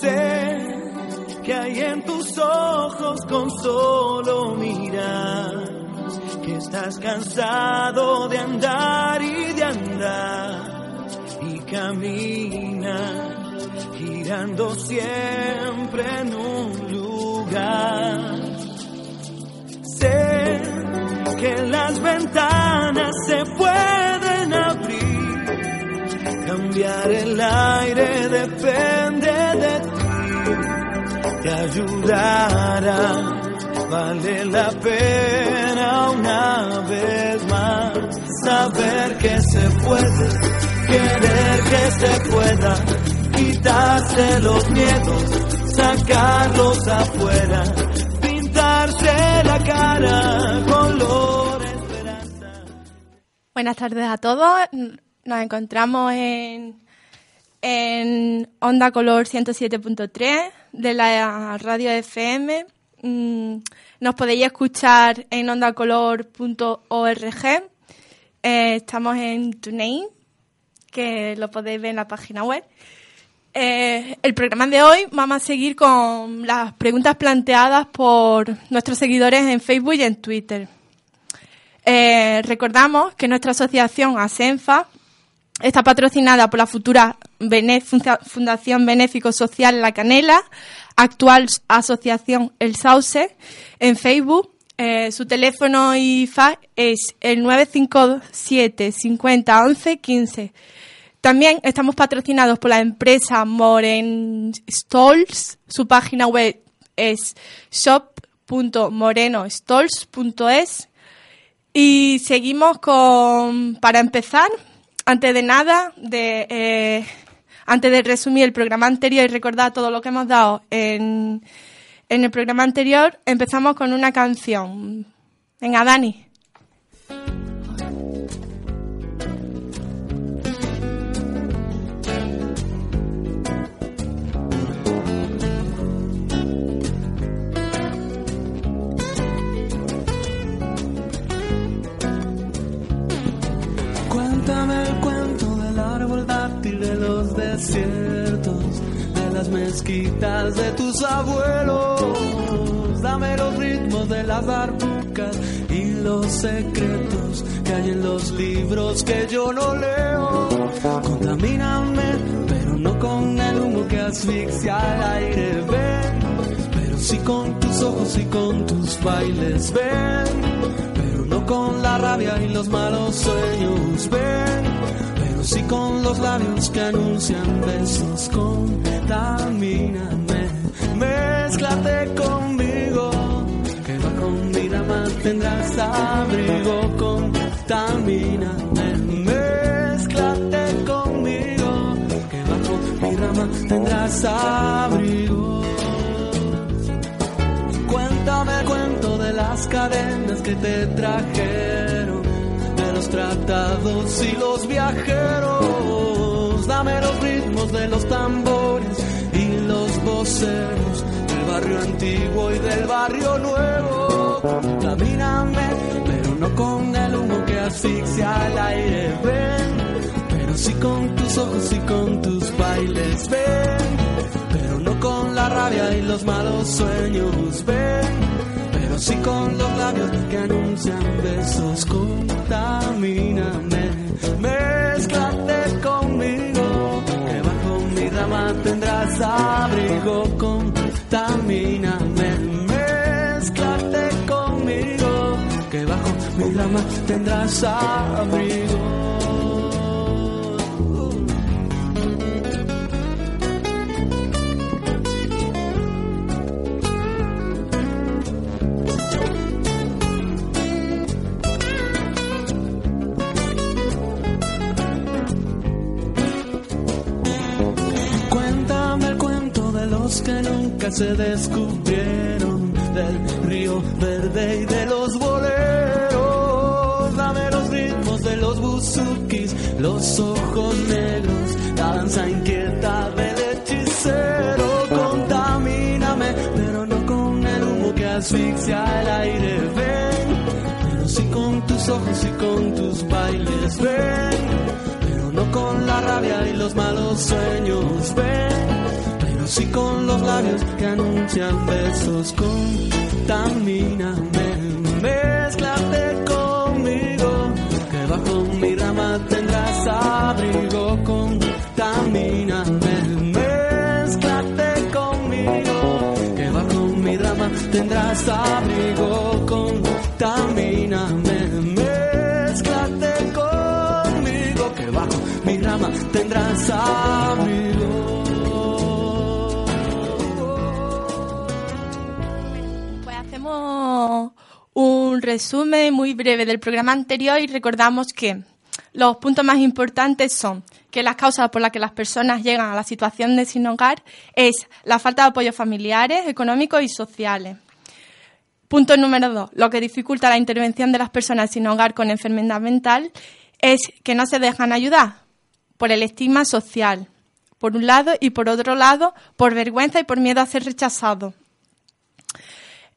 Sé que hay en tus ojos con solo mirar que estás cansado de andar y de andar y caminas girando siempre en un lugar. Sé que las ventanas se pueden abrir, cambiar el aire de te ayudará vale la pena una vez más saber que se puede, querer que se pueda, quitarse los miedos, sacarlos afuera, pintarse la cara color esperanza. Buenas tardes a todos. Nos encontramos en, en Onda Color 107.3 de la radio FM Mm, nos podéis escuchar en ondacolor.org. Eh, estamos en TuneIn, que lo podéis ver en la página web. Eh, el programa de hoy vamos a seguir con las preguntas planteadas por nuestros seguidores en Facebook y en Twitter. Eh, recordamos que nuestra asociación ASENFA está patrocinada por la futura Fundación Benéfico Social La Canela, actual asociación El Sauce, en Facebook. Eh, su teléfono y fax es el 957 50 11 15. También estamos patrocinados por la empresa Moren Stolls. Su página web es shop.morenostalls.es. Y seguimos con, para empezar, antes de nada, de eh, antes de resumir el programa anterior y recordar todo lo que hemos dado en, en el programa anterior, empezamos con una canción. Venga, Dani. Desiertos, de las mezquitas de tus abuelos. Dame los ritmos de las barbucas y los secretos que hay en los libros que yo no leo. Contamíname, pero no con el humo que asfixia al aire. Ven, pero sí con tus ojos y con tus bailes. Ven pero no con la rabia y los malos sueños. Ven, sí con los labios que anuncian besos. Contamíname, mézclate conmigo, que bajo mi rama tendrás abrigo. Contamíname, mézclate conmigo, que bajo mi rama tendrás abrigo. Cuéntame el cuento de las cadenas que te trajeron, los tratados y los viajeros. Dame los ritmos de los tambores y los voceros del barrio antiguo y del barrio nuevo. Camíname, pero no con el humo que asfixia al aire. Ven, pero sí con tus ojos y con tus bailes. Ven pero no con la rabia y los malos sueños. Ven, sí con los labios que anuncian besos. Contamíname, mézclate conmigo, que bajo mi rama tendrás abrigo. Contamíname, mézclate conmigo, que bajo mi rama tendrás abrigo. Que nunca se descubrieron, del río verde y de los boleros. Dame los ritmos de los buzukis, los ojos negros, la danza inquieta del hechicero. Contamíname, pero no con el humo que asfixia el aire. Ven, pero sí con tus ojos y con tus bailes. Ven no con la rabia y los malos sueños, ven, sí con los labios que anuncian besos, contamíname, mezclate conmigo, que bajo mi rama tendrás abrigo, contamíname, mezclate conmigo, que bajo mi rama tendrás abrigo, contamíname. tendrás Pues un resumen muy breve del programa anterior y recordamos que los puntos más importantes son que las causas por las que las personas llegan a la situación de sin hogar es la falta de apoyos familiares, económicos y sociales. Punto número dos. Lo que dificulta la intervención de las personas sin hogar con enfermedad mental es que no se dejan ayudar por el estigma social, por un lado, y por otro lado, por vergüenza y por miedo a ser rechazado.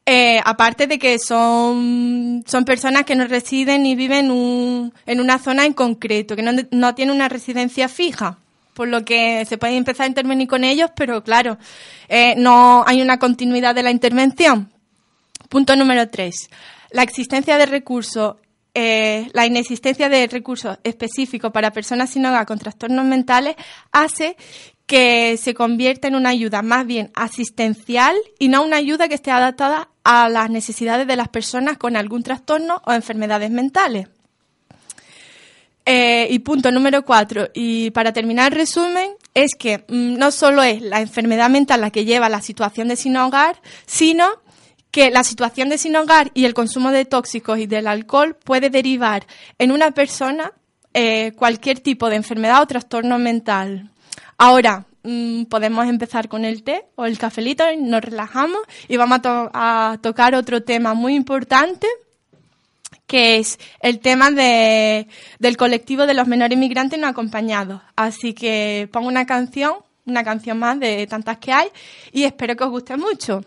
Eh, aparte de que son, son personas que no residen y viven en una zona en concreto, que no, tienen una residencia fija, por lo que se puede empezar a intervenir con ellos, pero claro, eh, no hay una continuidad de la intervención. Punto número tres. La existencia de recursos eh, la inexistencia de recursos específicos para personas sin hogar con trastornos mentales hace que se convierta en una ayuda más bien asistencial y no una ayuda que esté adaptada a las necesidades de las personas con algún trastorno o enfermedades mentales. Eh, y punto número cuatro, y para terminar el resumen, es que mm, no solo es la enfermedad mental la que lleva a la situación de sin hogar, sino que la situación de sin hogar y el consumo de tóxicos y del alcohol puede derivar en una persona eh, cualquier tipo de enfermedad o trastorno mental. Ahora, mm, podemos empezar con el té o el cafelito, y nos relajamos y vamos a, tocar otro tema muy importante que es el tema del colectivo de los menores inmigrantes no acompañados. Así que pongo una canción, una canción más de tantas que hay y espero que os guste mucho.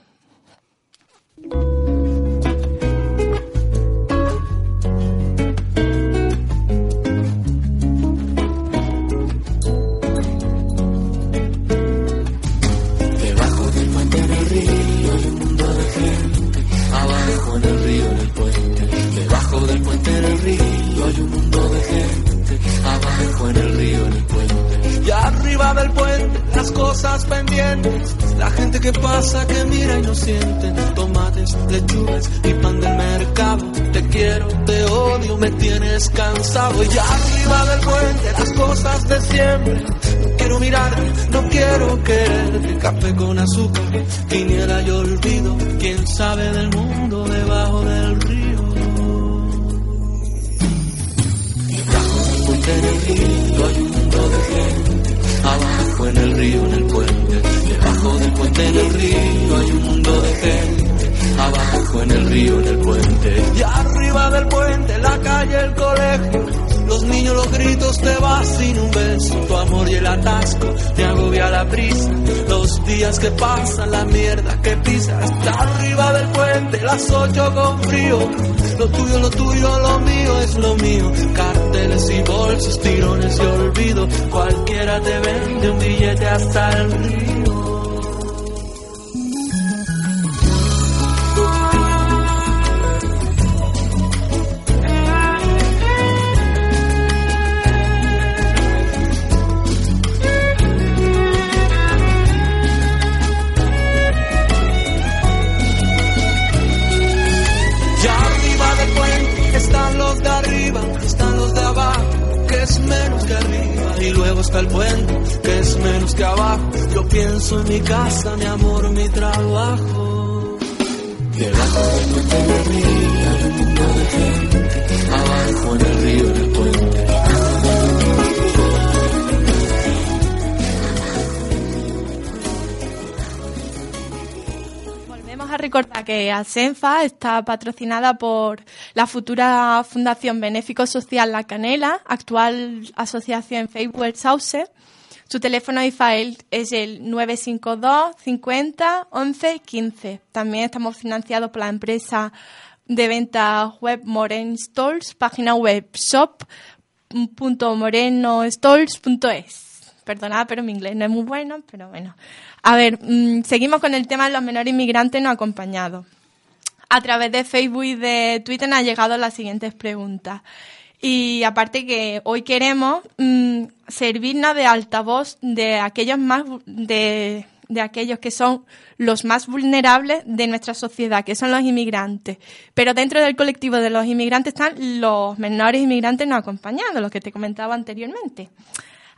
Hay un mundo de gente. Abajo en el río en el puente. Y arriba del puente las cosas pendientes. La gente que pasa, que mira y no siente. Tomates, lechugas y pan del mercado. Te quiero, te odio, me tienes cansado. Y arriba del puente las cosas de siempre. No quiero mirar, no quiero quererte. Café con azúcar, viniera y olvido. Quién sabe del mundo debajo del río. Río hay un gente Abajo en el río, en el puente, debajo del puente en el río hay un mundo de gente. Abajo en el río, en el puente. Y arriba del puente, la calle, el colegio los niños, los gritos, te vas sin un beso. Tu amor y el atasco te agobia la prisa. Los días que pasan, la mierda que pisas. Está arriba del puente, las ocho con frío. Lo tuyo, lo tuyo, lo mío es lo mío. Carteles y bolsos, tirones y olvido. Cualquiera te vende un billete hasta el río. soy mi casa, mi amor, mi trabajo. Debajo de tu teoría, un mundo de abajo en el río, en el puente. Volvemos a recordar que ASENFA está patrocinada por la futura Fundación Benéfico Social La Canela, actual asociación Facebook Sauce su teléfono IFAEL es el 952 50 11 15. También estamos financiados por la empresa de venta web Moren Stores, página web shop.morenostores.es. Perdonad, pero mi inglés no es muy bueno, pero bueno. A ver, mm, seguimos con el tema de los menores inmigrantes no acompañados. A través de Facebook y de Twitter han llegado las siguientes preguntas. Y aparte que hoy queremos mm, servirnos de altavoz de aquellos más de, de aquellos que son los más vulnerables de nuestra sociedad, que son los inmigrantes. Pero dentro del colectivo de los inmigrantes están los menores inmigrantes no acompañados, los que te comentaba anteriormente.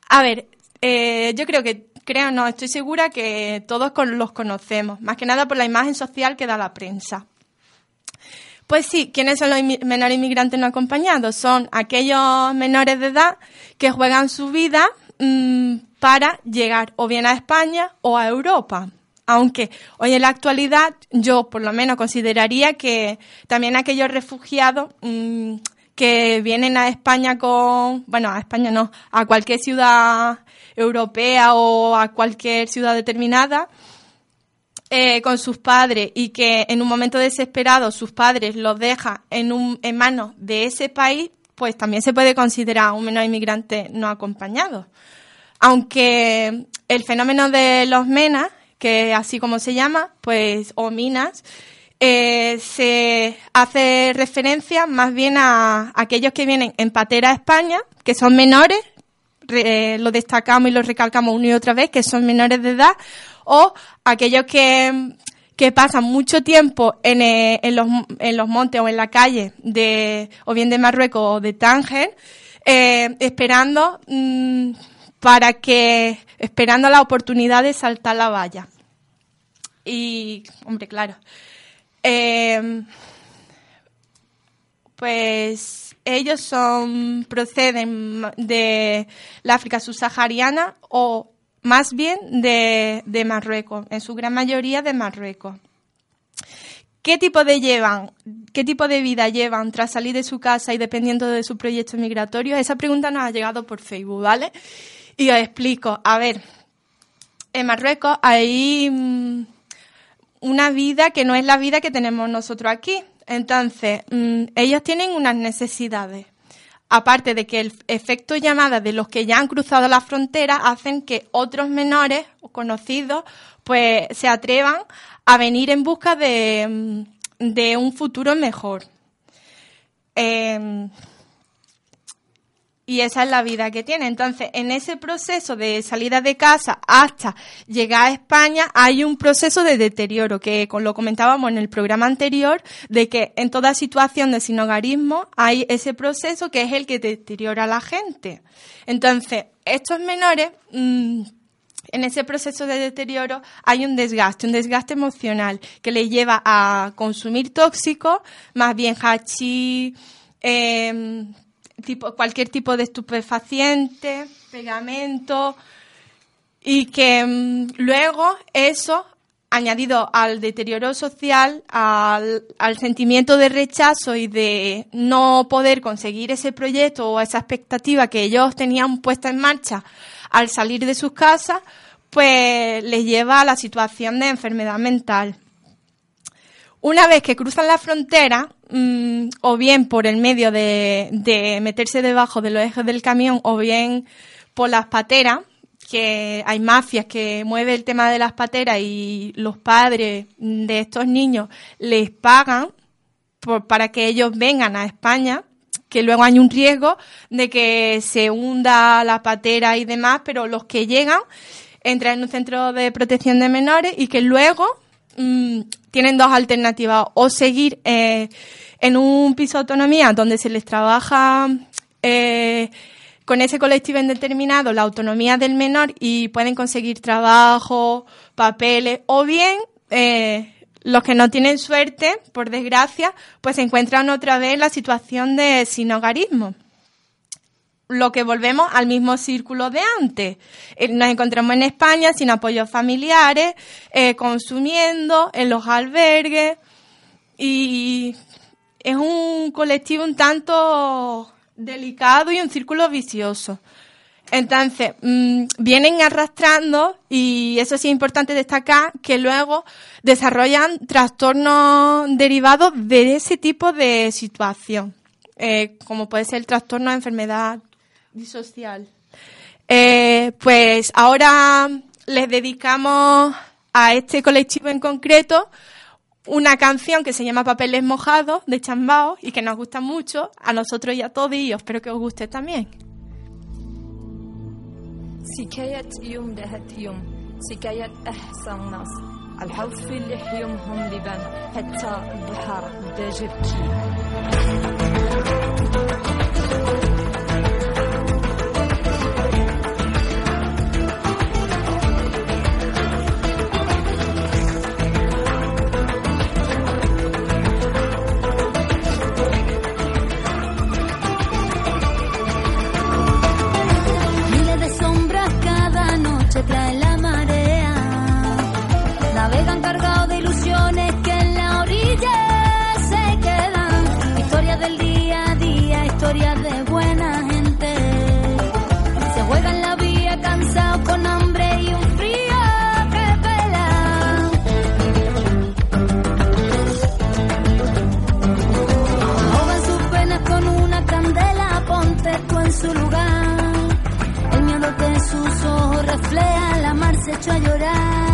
A ver, eh, yo creo que, creo, no, estoy segura que todos los conocemos, más que nada por la imagen social que da la prensa. Pues sí, ¿quiénes son los menores inmigrantes no acompañados? Son aquellos menores de edad que juegan su vida mm, para llegar o bien a España o a Europa. Aunque hoy en la actualidad yo por lo menos consideraría que también aquellos refugiados mm, que vienen a España con, bueno, a España no, a cualquier ciudad europea o a cualquier ciudad determinada eh, con sus padres y que en un momento desesperado sus padres los dejan en, un, en manos de ese país, pues también se puede considerar un menor inmigrante no acompañado. Aunque el fenómeno de los menas, que así como se llama, pues, o minas, eh, se hace referencia más bien a, aquellos que vienen en patera a España, que son menores, eh, lo destacamos y lo recalcamos una y otra vez, que son menores de edad, o aquellos que, pasan mucho tiempo en, eh, en, los, en, los, montes o en la calle de, o bien de Marruecos o de Tánger, eh, esperando mm, para que, esperando la oportunidad de saltar la valla. Y, hombre, claro. pues ellos son, proceden de la África subsahariana o más bien de, Marruecos, en su gran mayoría de Marruecos. ¿Qué tipo de llevan, qué tipo de vida llevan tras salir de su casa y dependiendo de su proyecto migratorio? Esa pregunta nos ha llegado por Facebook, ¿vale? Y os explico. A ver, en Marruecos hay mm, una vida que no es la vida que tenemos nosotros aquí. Entonces, mm, ellos tienen unas necesidades. Aparte de que el efecto llamada de los que ya han cruzado la frontera hacen que otros menores conocidos pues se atrevan a venir en busca de, un futuro mejor. Em, y esa es la vida que tiene. Entonces, en ese proceso de salida de casa hasta llegar a España, hay un proceso de deterioro, que lo comentábamos en el programa anterior, de que en toda situación de sinogarismo hay ese proceso que es el que deteriora a la gente. Entonces, estos menores, mm, en ese proceso de deterioro hay un desgaste, un desgaste emocional que les lleva a consumir tóxicos, más bien hachís, eh, tipo, cualquier tipo de estupefaciente, pegamento, y que mm, luego eso, añadido al deterioro social, al, al, sentimiento de rechazo y de no poder conseguir ese proyecto o esa expectativa que ellos tenían puesta en marcha al salir de sus casas, pues les lleva a la situación de enfermedad mental. Una vez que cruzan la frontera, mm, o bien por el medio de, meterse debajo de los ejes del camión, o bien por las pateras, que hay mafias que mueven el tema de las pateras y los padres de estos niños les pagan para que ellos vengan a España, que luego hay un riesgo de que se hunda la patera y demás, pero los que llegan entran en un centro de protección de menores y que luego mm, tienen dos alternativas, o seguir eh, en un piso de autonomía donde se les trabaja eh, con ese colectivo indeterminado la autonomía del menor y pueden conseguir trabajo, papeles, o bien eh, los que no tienen suerte, por desgracia, pues se encuentran otra vez la situación de sinogarismo. Lo que volvemos al mismo círculo de antes. Eh, nos encontramos en España sin apoyos familiares, eh, consumiendo en los albergues y es un colectivo un tanto delicado y un círculo vicioso. Entonces, mm, vienen arrastrando, y eso sí es importante destacar, que luego desarrollan trastornos derivados de ese tipo de situación, eh, como puede ser el trastorno de enfermedad disocial. Eh, pues ahora les dedicamos a este colectivo en concreto una canción que se llama Papeles Mojados de Chambao y que nos gusta mucho a nosotros y a todos y espero que os guste también. سكاية يوم دهت يوم سكاية أحسن ناس الحوف اللي يومهم لبان حتى البحر refleja la mar se echó a llorar.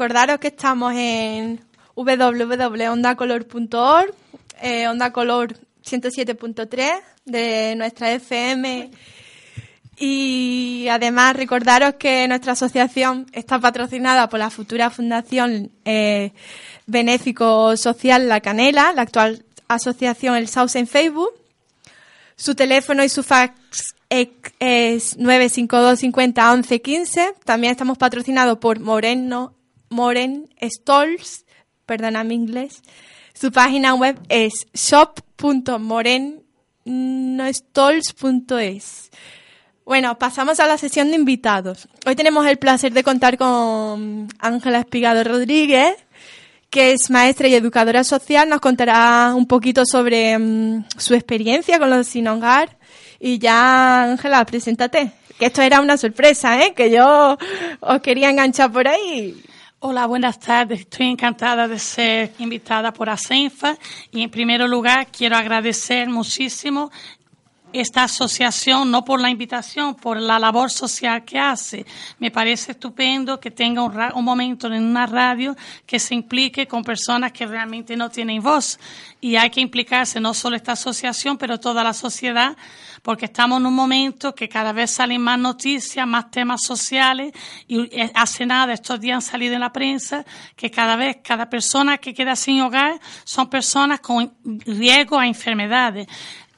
Recordaros que estamos en www.ondacolor.org, eh, Onda Color 107.3 de nuestra FM y además recordaros que nuestra asociación está patrocinada por la futura Fundación eh, Benéfico Social La Canela, la actual asociación El Sauce en Facebook. Su teléfono y su fax es 952 50 11 15. También estamos patrocinados por Moreno, Moren Stolls, perdona mi inglés. Su página web es shop.morenstalls.es. Bueno, pasamos a la sesión de invitados. Hoy tenemos el placer de contar con Ángela Espigado Rodríguez, que es maestra y educadora social. Nos contará un poquito sobre mm, su experiencia con los sin hogar. Y ya, Ángela, preséntate. Que esto era una sorpresa, ¿eh? Que yo os quería enganchar por ahí. Hola, buenas tardes. Estoy encantada de ser invitada por ASENFA y en primer lugar quiero agradecer muchísimo esta asociación, no por la invitación, por la labor social que hace. Me parece estupendo que tenga un, un, momento en una radio que se implique con personas que realmente no tienen voz. Y hay que implicarse no solo esta asociación, pero toda la sociedad, porque estamos en un momento que cada vez salen más noticias, más temas sociales, y eh, hace nada, estos días han salido en la prensa, que cada vez, cada persona que queda sin hogar son personas con riesgo a enfermedades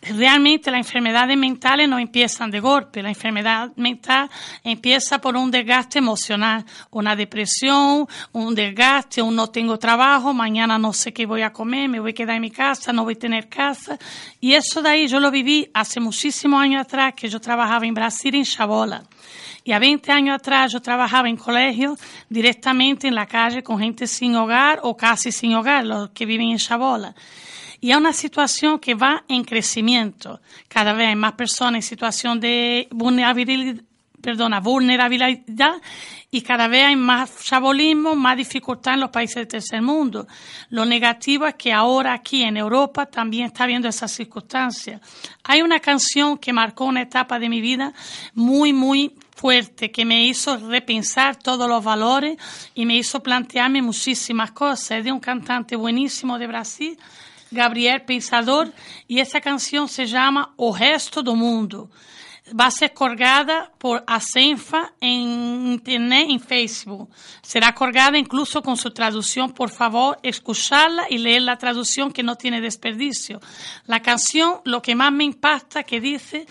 realmente las enfermedades mentales no empiezan de golpe. La enfermedad mental empieza por un desgaste emocional, una depresión, un desgaste, un no tengo trabajo, mañana no sé qué voy a comer, me voy a quedar en mi casa, no voy a tener casa. Y eso de ahí yo lo viví hace muchísimos años atrás, que yo trabajaba en Brasil, en Chabola. Y a 20 años atrás yo trabajaba en colegio directamente en la calle con gente sin hogar o casi sin hogar, los que viven en Chabola. Y es una situación que va en crecimiento. Cada vez hay más personas en situación de vulnerabilidad, perdona, vulnerabilidad y cada vez hay más chabolismo, más dificultad en los países del tercer mundo. Lo negativo es que ahora aquí en Europa también está viendo esas circunstancias. Hay una canción que marcó una etapa de mi vida muy, muy fuerte, que me hizo repensar todos los valores y me hizo plantearme muchísimas cosas. Es de un cantante buenísimo de Brasil, Gabriel Pensador, y esa canción se llama O Resto do Mundo. Va a ser colgada por Asenfa en internet, en Facebook. Será colgada incluso con su traducción. Por favor, escucharla y leer la traducción que no tiene desperdicio. La canción, lo que más me impacta que dice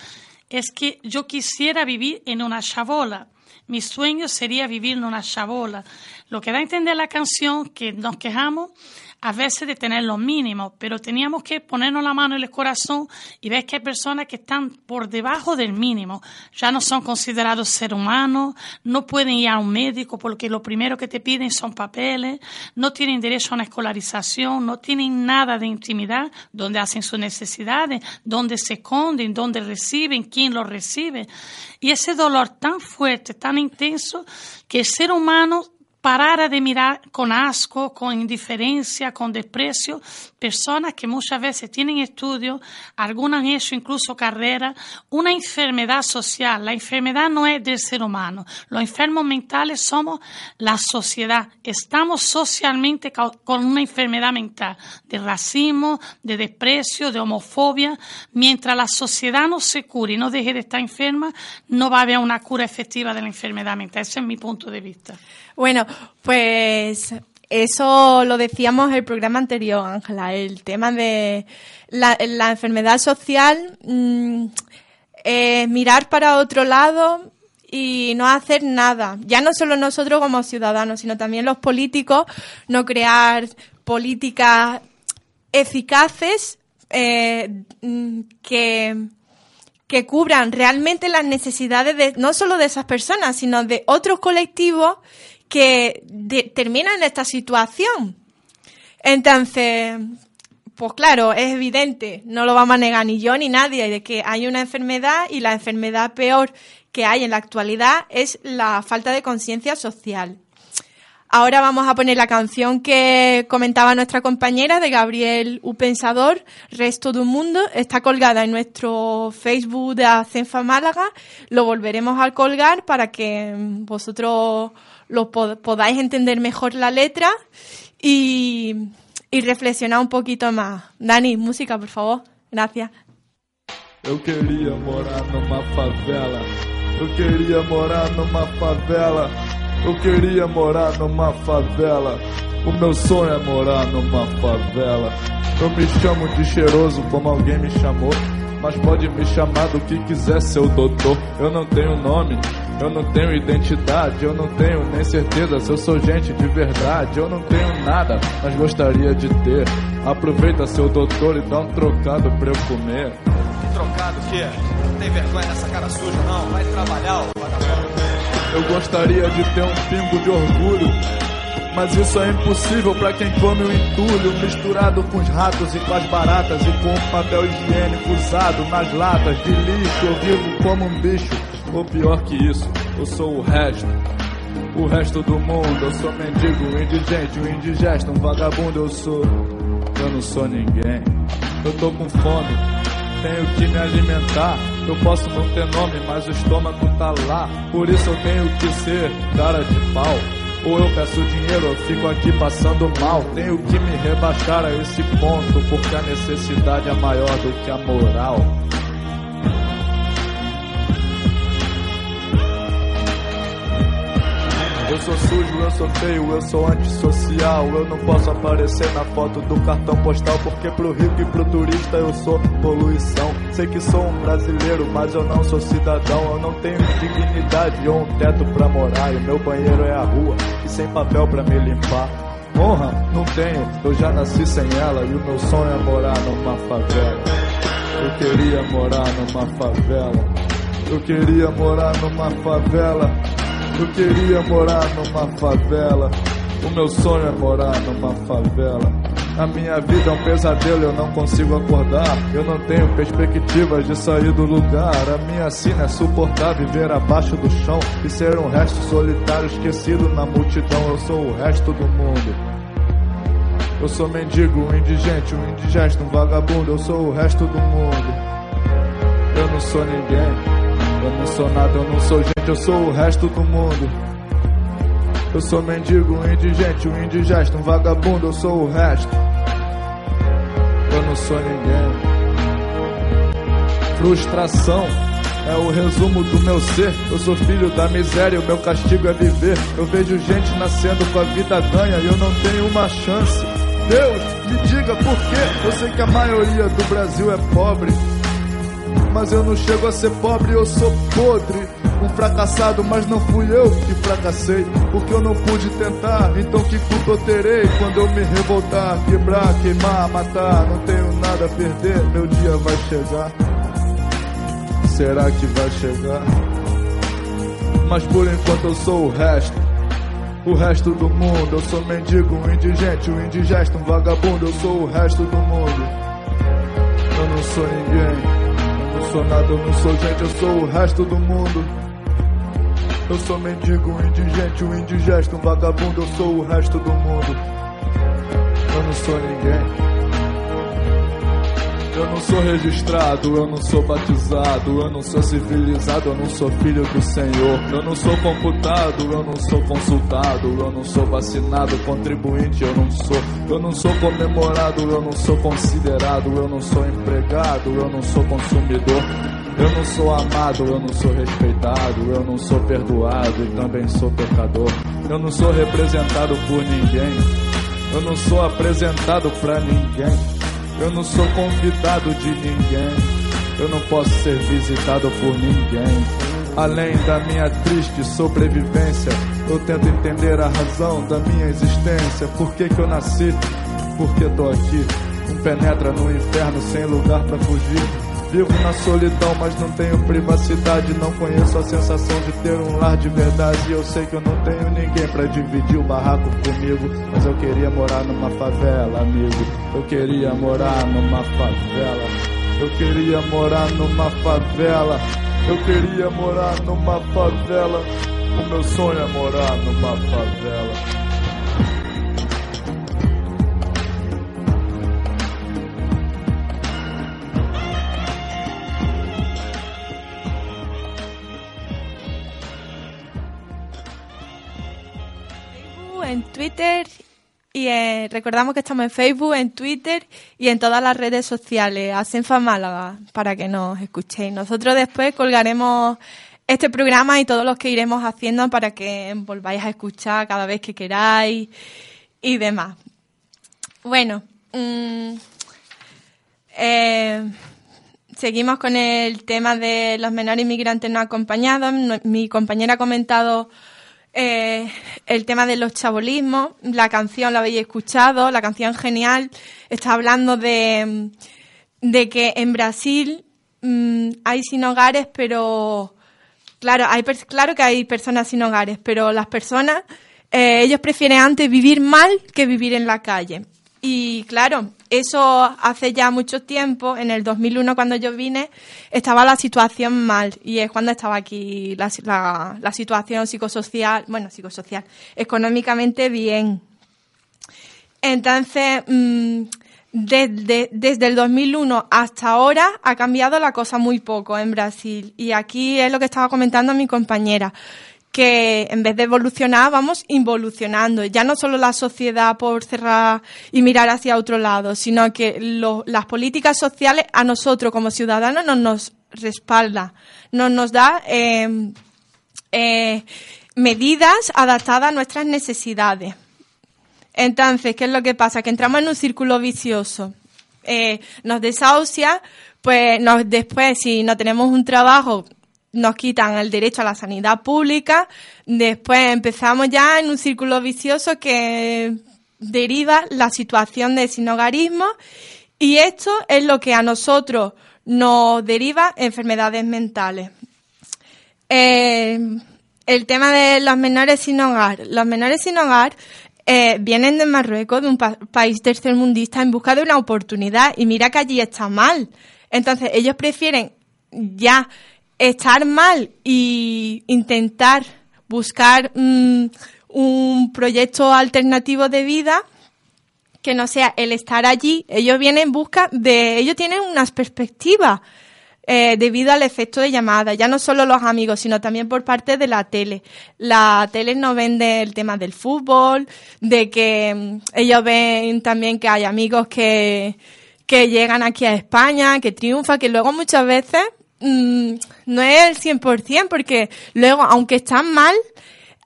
es que yo quisiera vivir en una chabola. Mi sueño sería vivir en una chabola. Lo que da a entender la canción, que nos quejamos, a veces de tener lo mínimo, pero teníamos que ponernos la mano en el corazón y ver que hay personas que están por debajo del mínimo, ya no son considerados ser humanos, no pueden ir a un médico porque lo primero que te piden son papeles, no tienen derecho a una escolarización, no tienen nada de intimidad, donde hacen sus necesidades, donde se esconden, donde reciben, quién lo recibe. Y ese dolor tan fuerte, tan intenso, que el ser humano parara de mirar con asco, con indiferencia, con desprecio, personas que muchas veces tienen estudios, algunas han hecho incluso carrera, una enfermedad social. La enfermedad no es del ser humano. Los enfermos mentales somos la sociedad. Estamos socialmente con una enfermedad mental de racismo, de desprecio, de homofobia. Mientras la sociedad no se cure y no deje de estar enferma, no va a haber una cura efectiva de la enfermedad mental. Ese es mi punto de vista. Bueno, pues eso lo decíamos en el programa anterior, Ángela, el tema de la, enfermedad social, mm, mirar para otro lado y no hacer nada. Ya no solo nosotros como ciudadanos, sino también los políticos, no crear políticas eficaces eh, mm, que que cubran realmente las necesidades de no solo de esas personas, sino de otros colectivos que terminan en esta situación. Entonces, pues claro, es evidente, no lo vamos a negar ni yo ni nadie, de que hay una enfermedad y la enfermedad peor que hay en la actualidad es la falta de conciencia social. Ahora vamos a poner la canción que comentaba nuestra compañera de Gabriel U. Pensador, Resto de un Mundo. Está colgada en nuestro Facebook de Acenfa Málaga. Lo volveremos a colgar para que vosotros lo podáis entender mejor la letra y, y reflexionar un poquito más. Dani, música, por favor. Gracias. Eu queria morar numa favela. Eu queria morar numa favela. Eu queria morar numa favela. O meu sonho é morar numa favela. Eu me chamo de cheiroso como alguém me chamou. Mas pode me chamar do que quiser, seu doutor. Eu não tenho nome, eu não tenho identidade, eu não tenho nem certeza se eu sou gente de verdade. Eu não tenho nada, mas gostaria de ter. Aproveita, seu doutor, e dá um trocado pra eu comer. Que trocado, que Não tem vergonha nessa cara suja, não. Vai trabalhar, ô vagabundo. Eu gostaria de ter um pingo de orgulho. Mas isso é impossível para quem come o entulho misturado com os ratos e com as baratas e com o papel higiênico usado nas latas de lixo. Eu vivo como um bicho, ou pior que isso, eu sou o resto. O resto do mundo, eu sou mendigo, indigente, um indigesto, um vagabundo, eu sou. Eu não sou ninguém. Eu tô com fome, tenho que me alimentar. Eu posso não ter nome, mas o estômago tá lá. Por isso eu tenho que ser cara de pau. Ou eu peço dinheiro, eu fico aqui passando mal. Tenho que me rebaixar a esse ponto, porque a necessidade é maior do que a moral. Sou sujo, eu sou feio, eu sou antissocial. Eu não posso aparecer na foto do cartão postal, porque pro rico e pro turista eu sou poluição. Sei que sou um brasileiro, mas eu não sou cidadão. Eu não tenho dignidade ou um teto pra morar. E meu banheiro é a rua, e sem papel pra me limpar. Honra, não tenho, eu já nasci sem ela. E o meu sonho é morar numa favela. Eu queria morar numa favela. Eu queria morar numa favela. Eu queria morar numa favela. O meu sonho é morar numa favela. A minha vida é um pesadelo, eu não consigo acordar. Eu não tenho perspectivas de sair do lugar. A minha sina é suportar viver abaixo do chão e ser um resto solitário esquecido na multidão. Eu sou o resto do mundo. Eu sou mendigo, um indigente, um indigesto, um vagabundo. Eu sou o resto do mundo. Eu não sou ninguém. Eu não sou nada, eu não sou gente, eu sou o resto do mundo. Eu sou mendigo, indigente, um indigesto, um vagabundo, eu sou o resto. Eu não sou ninguém. Frustração é o resumo do meu ser. Eu sou filho da miséria, o meu castigo é viver. Eu vejo gente nascendo com a vida ganha e eu não tenho uma chance. Deus, me diga por quê. Eu sei que a maioria do Brasil é pobre. Mas eu não chego a ser pobre, eu sou podre. Um fracassado, mas não fui eu que fracassei. Porque eu não pude tentar, então que culpa eu terei quando eu me revoltar, quebrar, queimar, matar? Não tenho nada a perder, meu dia vai chegar. Será que vai chegar? Mas por enquanto eu sou o resto. O resto do mundo, eu sou mendigo, um indigente, um indigesto, um vagabundo, eu sou o resto do mundo. Eu não sou ninguém sou nada, eu não sou gente, eu sou o resto do mundo. Eu sou mendigo, um indigente, um indigesto, um vagabundo, eu sou o resto do mundo. Eu não sou ninguém. Eu não sou registrado, eu não sou batizado, eu não sou civilizado, eu não sou filho do Senhor. Eu não sou computado, eu não sou consultado, eu não sou vacinado, contribuinte, eu não sou. Eu não sou comemorado, eu não sou considerado, eu não sou empregado, eu não sou consumidor. Eu não sou amado, eu não sou respeitado, eu não sou perdoado e também sou pecador. Eu não sou representado por ninguém, eu não sou apresentado pra ninguém. Eu não sou convidado de ninguém. Eu não posso ser visitado por ninguém. Além da minha triste sobrevivência, eu tento entender a razão da minha existência. Por que, que eu nasci? Por que tô aqui? Um penetra no inferno sem lugar para fugir. Vivo na solidão, mas não tenho privacidade. Não conheço a sensação de ter um lar de verdade. Eu sei que eu não tenho ninguém para dividir o barraco comigo. Mas eu queria morar numa favela, amigo. Eu queria morar numa favela. Eu queria morar numa favela. Eu queria morar numa favela. O meu sonho é morar numa favela. Twitter y eh, recordamos que estamos en Facebook, en Twitter y en todas las redes sociales, Asenfa Málaga, para que nos escuchéis. Nosotros después colgaremos este programa y todos los que iremos haciendo para que volváis a escuchar cada vez que queráis y demás. Bueno, mm, eh, seguimos con el tema de los menores inmigrantes no acompañados. Mi compañera ha comentado eh, el tema de los chabolismos. La canción la habéis escuchado, la canción genial. Está hablando de, de que en Brasil mm, hay sin hogares, pero claro, hay claro que hay personas sin hogares, pero las personas, eh, ellos prefieren antes vivir mal que vivir en la calle. Y claro, eso hace ya mucho tiempo, en el 2001 cuando yo vine, estaba la situación mal y es cuando estaba aquí la, la- situación psicosocial, bueno, psicosocial, económicamente bien. Entonces, mm, desde, desde el 2001 hasta ahora ha cambiado la cosa muy poco en Brasil. Y aquí es lo que estaba comentando mi compañera, que en vez de evolucionar, vamos involucionando. Ya no solo la sociedad por cerrar y mirar hacia otro lado, sino que las políticas sociales a nosotros como ciudadanos nos, nos respalda, nos, nos da eh, eh, medidas adaptadas a nuestras necesidades. Entonces, ¿qué es lo que pasa? Que entramos en un círculo vicioso. Eh, nos desahucia, pues nos, después, si no tenemos un trabajo, nos quitan el derecho a la sanidad pública. Después empezamos ya en un círculo vicioso que deriva la situación de sinhogarismo y esto es lo que a nosotros nos deriva enfermedades mentales. Eh, el tema de los menores sin hogar. Los menores sin hogar eh, vienen de Marruecos, de un pa- país tercermundista, en busca de una oportunidad. Y mira que allí está mal. Entonces, ellos prefieren ya estar mal y intentar buscar un proyecto alternativo de vida que no sea el estar allí. Ellos vienen en busca de, ellos tienen unas perspectivas eh, debido al efecto de llamada, ya no solo los amigos, sino también por parte de la tele. La tele no vende el tema del fútbol, de que mm, ellos ven también que hay amigos que, que llegan aquí a España, que triunfan, que luego muchas veces mm, no es el 100%, porque luego, aunque están mal,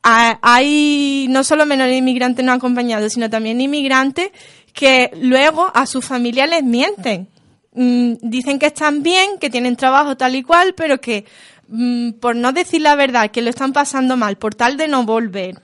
hay no solo menores inmigrantes no acompañados, sino también inmigrantes que luego a sus familias les mienten. Mm, dicen que están bien, que tienen trabajo tal y cual, pero que mm, por no decir la verdad, que lo están pasando mal, por tal de no volver.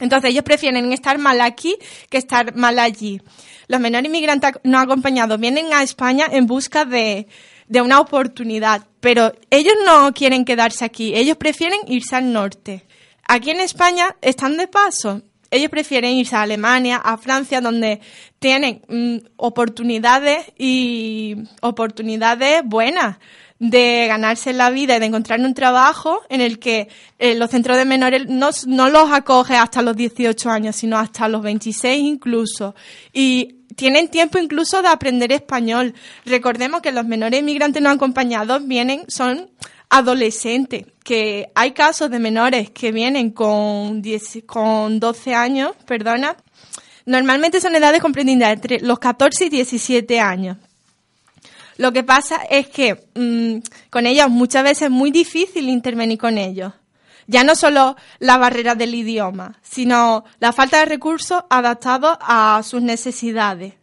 Entonces ellos prefieren estar mal aquí que estar mal allí. Los menores inmigrantes no acompañados vienen a España en busca de, de una oportunidad, pero ellos no quieren quedarse aquí, ellos prefieren irse al norte. Aquí en España están de paso. Ellos prefieren irse a Alemania, a Francia, donde tienen mm, oportunidades y oportunidades buenas de ganarse la vida y de encontrar un trabajo en el que eh, los centros de menores no, no los acoge hasta los 18 años, sino hasta los 26 incluso. Y tienen tiempo incluso de aprender español. Recordemos que los menores inmigrantes no acompañados vienen, son adolescentes, que hay casos de menores que vienen con, 10 con 12 años, perdona, normalmente son edades comprendidas entre los 14 y 17 años. Lo que pasa es que mm, con ellos muchas veces es muy difícil intervenir con ellos. Ya no solo la barrera del idioma, sino la falta de recursos adaptados a sus necesidades.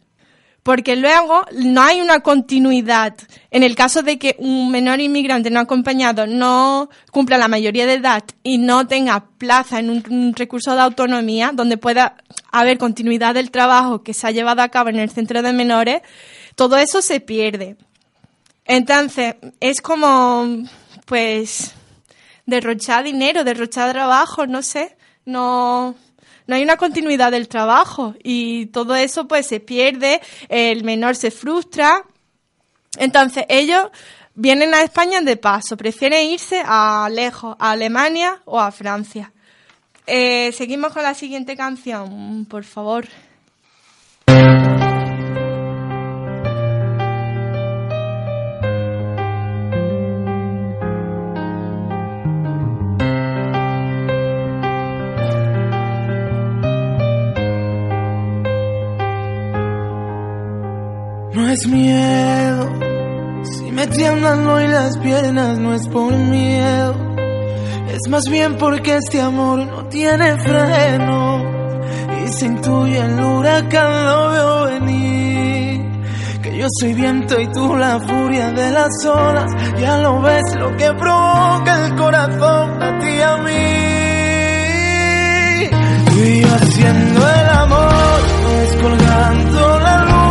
Porque luego no hay una continuidad. En el caso de que un menor inmigrante no acompañado no cumpla la mayoría de edad y no tenga plaza en un, recurso de autonomía donde pueda haber continuidad del trabajo que se ha llevado a cabo en el centro de menores, todo eso se pierde. Entonces, es como, pues, derrochar dinero, derrochar trabajo, no sé, no, no hay una continuidad del trabajo y todo eso pues se pierde, el menor se frustra. Entonces, ellos vienen a España de paso, prefieren irse a lejos, a Alemania o a Francia. Eh, seguimos con la siguiente canción, por favor. No es miedo, si me tiemblan hoy las piernas no es por miedo, es más bien porque este amor no tiene freno. Y se intuye el huracán lo veo venir, que yo soy viento y tú la furia de las olas. Ya lo ves lo que provoca el corazón a ti y a mí. Y yo haciendo el amor, descolgando la luna,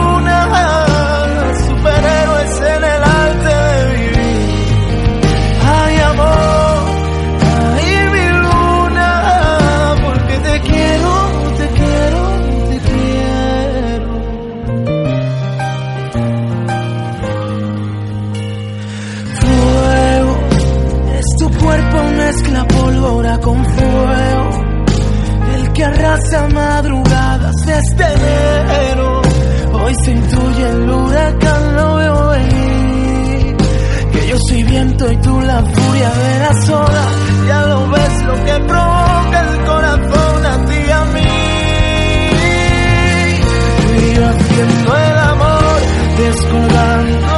arrasa madrugadas desde enero. Hoy se intuye el huracán, lo veo venir. Que yo soy viento y tú la furia de las olas. Ya lo ves lo que provoca el corazón a ti y a mí. Y haciendo el amor, descolgando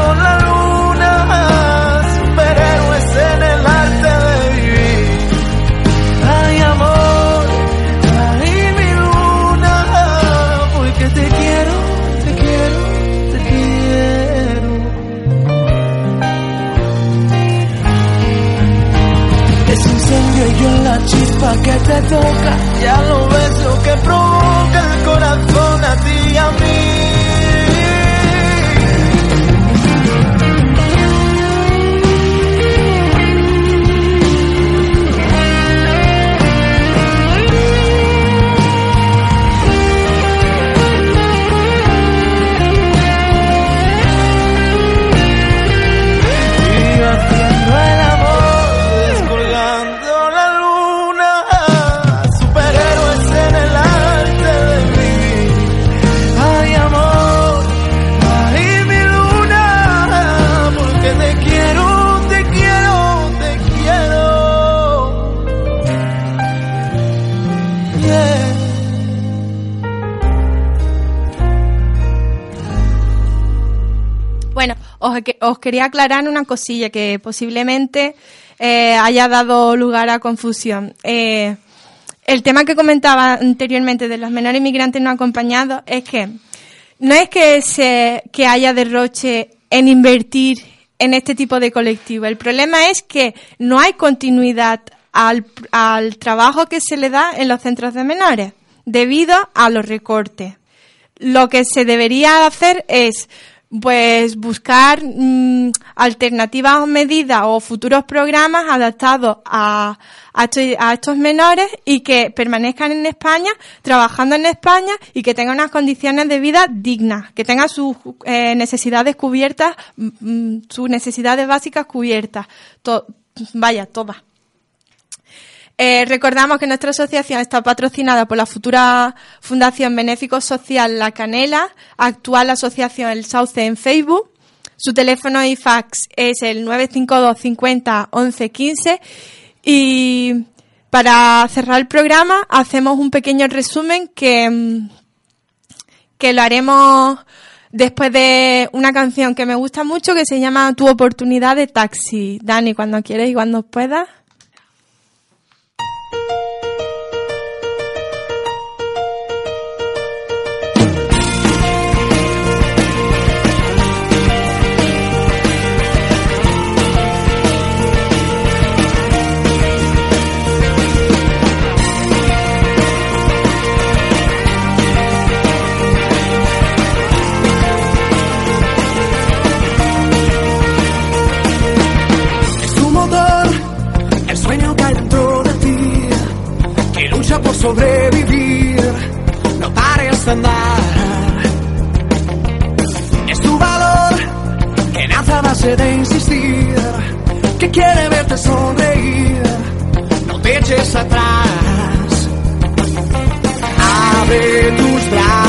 quería aclarar una cosilla que posiblemente eh, haya dado lugar a confusión. Eh, el tema que comentaba anteriormente de los menores inmigrantes no acompañados es que no es que, se, que haya derroche en invertir en este tipo de colectivo. El problema es que no hay continuidad al, al trabajo que se le da en los centros de menores debido a los recortes lo que se debería hacer es pues buscar mm, alternativas o medidas o futuros programas adaptados a, a, esto- a estos menores y que permanezcan en España, trabajando en España y que tengan unas condiciones de vida dignas, que tengan sus eh, necesidades cubiertas, mm, mm, sus necesidades básicas cubiertas. Vaya, todas. Eh, recordamos que nuestra asociación está patrocinada por la futura Fundación Benéfico Social La Canela, actual asociación El Sauce en Facebook. Su teléfono y fax es el 952 50 11 15. Y para cerrar el programa hacemos un pequeño resumen que, mm, que lo haremos después de una canción que me gusta mucho que se llama Tu oportunidad de taxi. Dani, cuando quieres y cuando puedas. thank you pra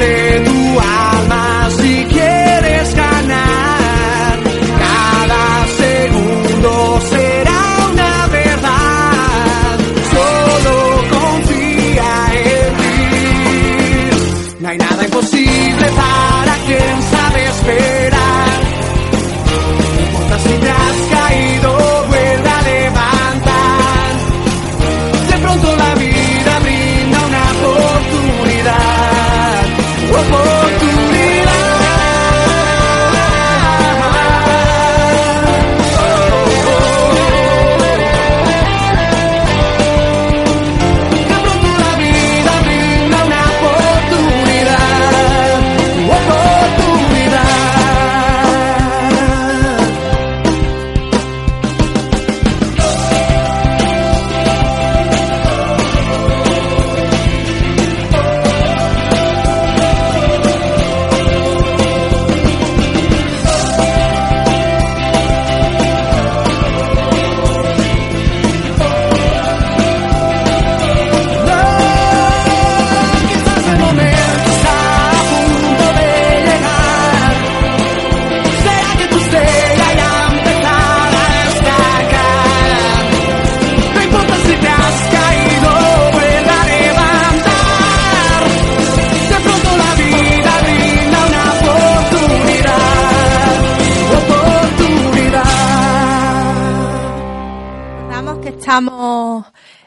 te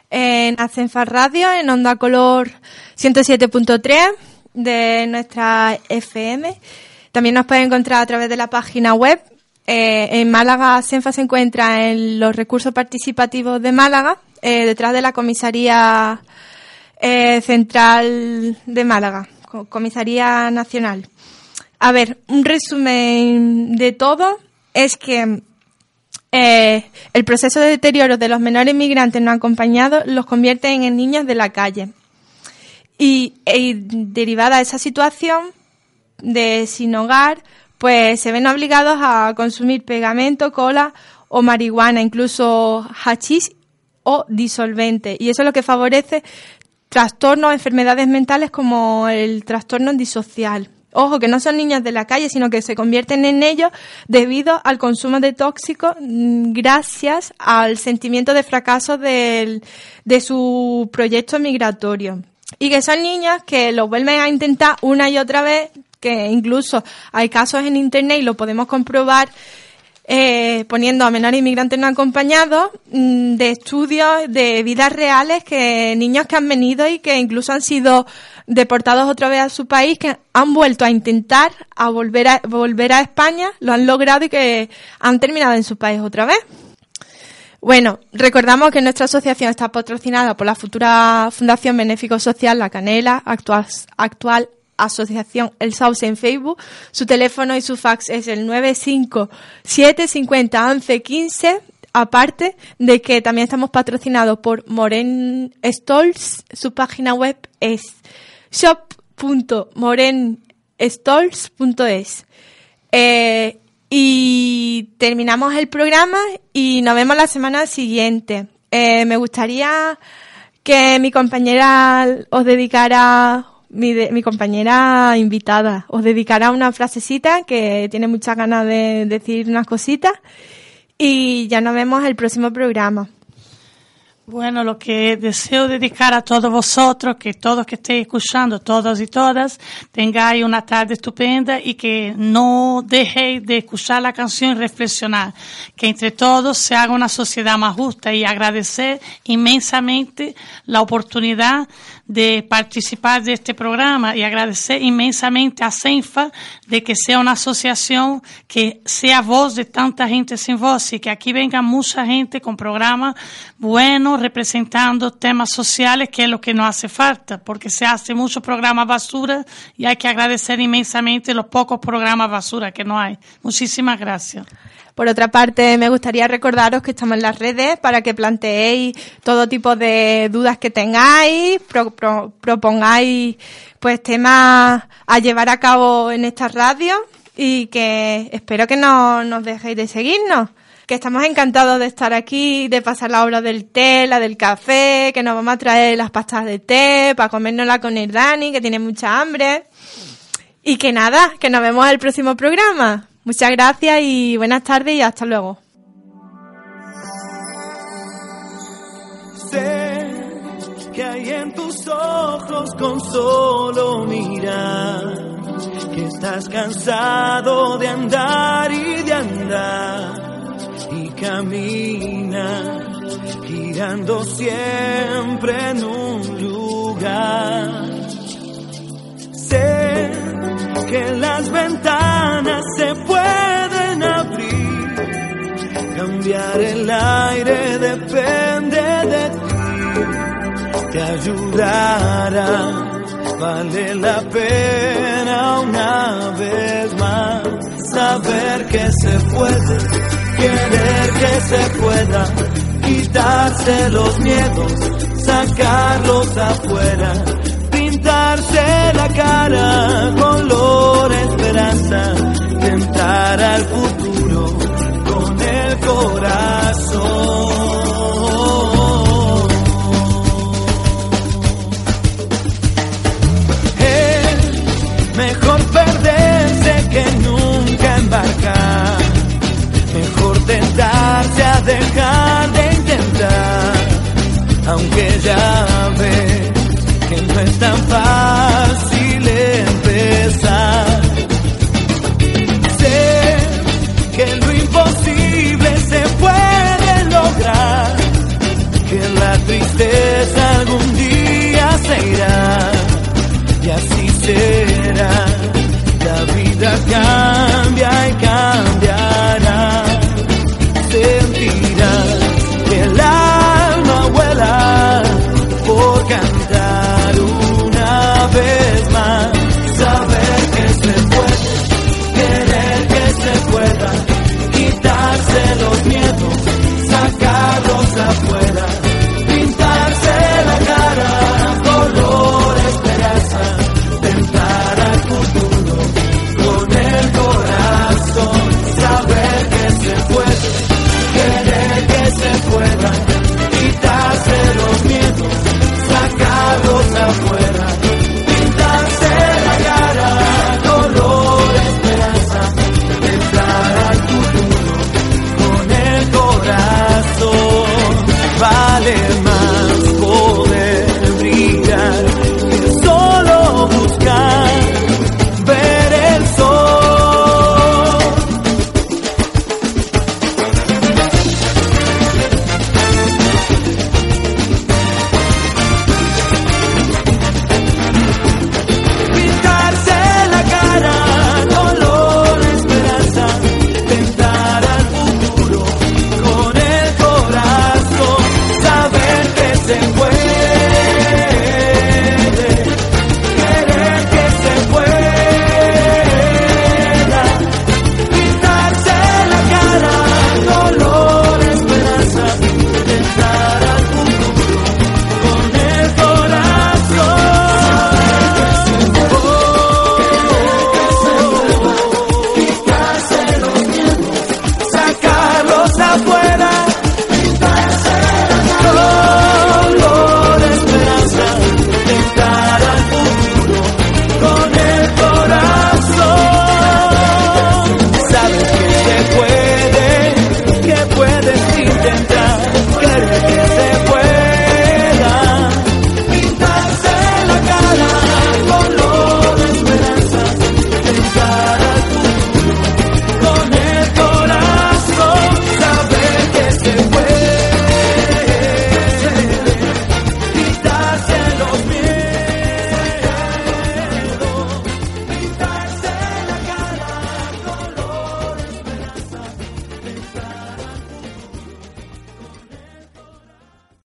en Ascenfa Radio, en Onda Color 107.3 de nuestra FM. También nos pueden encontrar a través de la página web. Eh, en Málaga, Ascenfa se encuentra en los recursos participativos de Málaga, eh, detrás de la comisaría eh, central de Málaga, co- comisaría nacional. A ver, un resumen de todo es que eh, el proceso de deterioro de los menores migrantes no acompañados los convierte en niños de la calle. Y, y derivada de esa situación de sin hogar, pues se ven obligados a consumir pegamento, cola o marihuana, incluso hachís o disolvente. Y eso es lo que favorece trastornos, enfermedades mentales como el trastorno disocial. Ojo, que no son niños de la calle, sino que se convierten en ellos debido al consumo de tóxicos mm, gracias al sentimiento de fracaso del- de su proyecto migratorio. Y que son niños que lo vuelven a intentar una y otra vez, que incluso hay casos en Internet y lo podemos comprobar eh, poniendo a menores inmigrantes no acompañados mm, de estudios de vidas reales que niños que han venido y que incluso han sido deportados otra vez a su país que han vuelto a intentar a volver a volver a España lo han logrado y que han terminado en su país otra vez. Bueno, recordamos que nuestra asociación está patrocinada por la futura Fundación Benéfico Social La Canela, actual, actual asociación El Sauce en Facebook. Su teléfono y su fax es el 957 50 11 15. Aparte de que también estamos patrocinados por Moren Stolz. Su página web es shop.morenstolz.es. Eh, y terminamos el programa y nos vemos la semana siguiente. Eh, me gustaría que mi compañera os dedicara, mi, compañera invitada, os dedicara una frasecita que tiene muchas ganas de decir unas cositas y ya nos vemos el próximo programa. Bueno, lo que deseo dedicar a todos vosotros, que todos que estéis escuchando, todos y todas, tengáis una tarde estupenda y que no dejéis de escuchar la canción y reflexionar, que entre todos se haga una sociedad más justa y agradecer inmensamente la oportunidad de participar de este programa y agradecer inmensamente a CENFA de que sea una asociación que sea voz de tanta gente sin voz y que aquí venga mucha gente con programas buenos representando temas sociales que es lo que nos hace falta porque se hace muchos programas basura y hay que agradecer inmensamente los pocos programas basura que no hay. Muchísimas gracias. Por otra parte, me gustaría recordaros que estamos en las redes para que planteéis todo tipo de dudas que tengáis, pro- pro- propongáis pues temas a llevar a cabo en esta radio y que espero que no nos dejéis de seguirnos. Que estamos encantados de estar aquí, de pasar la hora del té, la del café, que nos vamos a traer las pastas de té para comérnosla con el Dani, que tiene mucha hambre. Y que nada, que nos vemos el próximo programa. Muchas gracias y buenas tardes y hasta luego. Sé que hay en tus ojos con solo mirar que estás cansado de andar y de andar y camina girando siempre en un lugar. Que las ventanas se pueden abrir, cambiar el aire depende de ti, te ayudará, vale la pena una vez más saber que se puede, querer que se pueda, quitarse los miedos, sacarlos afuera la cara color esperanza, tentar al futuro con el corazón.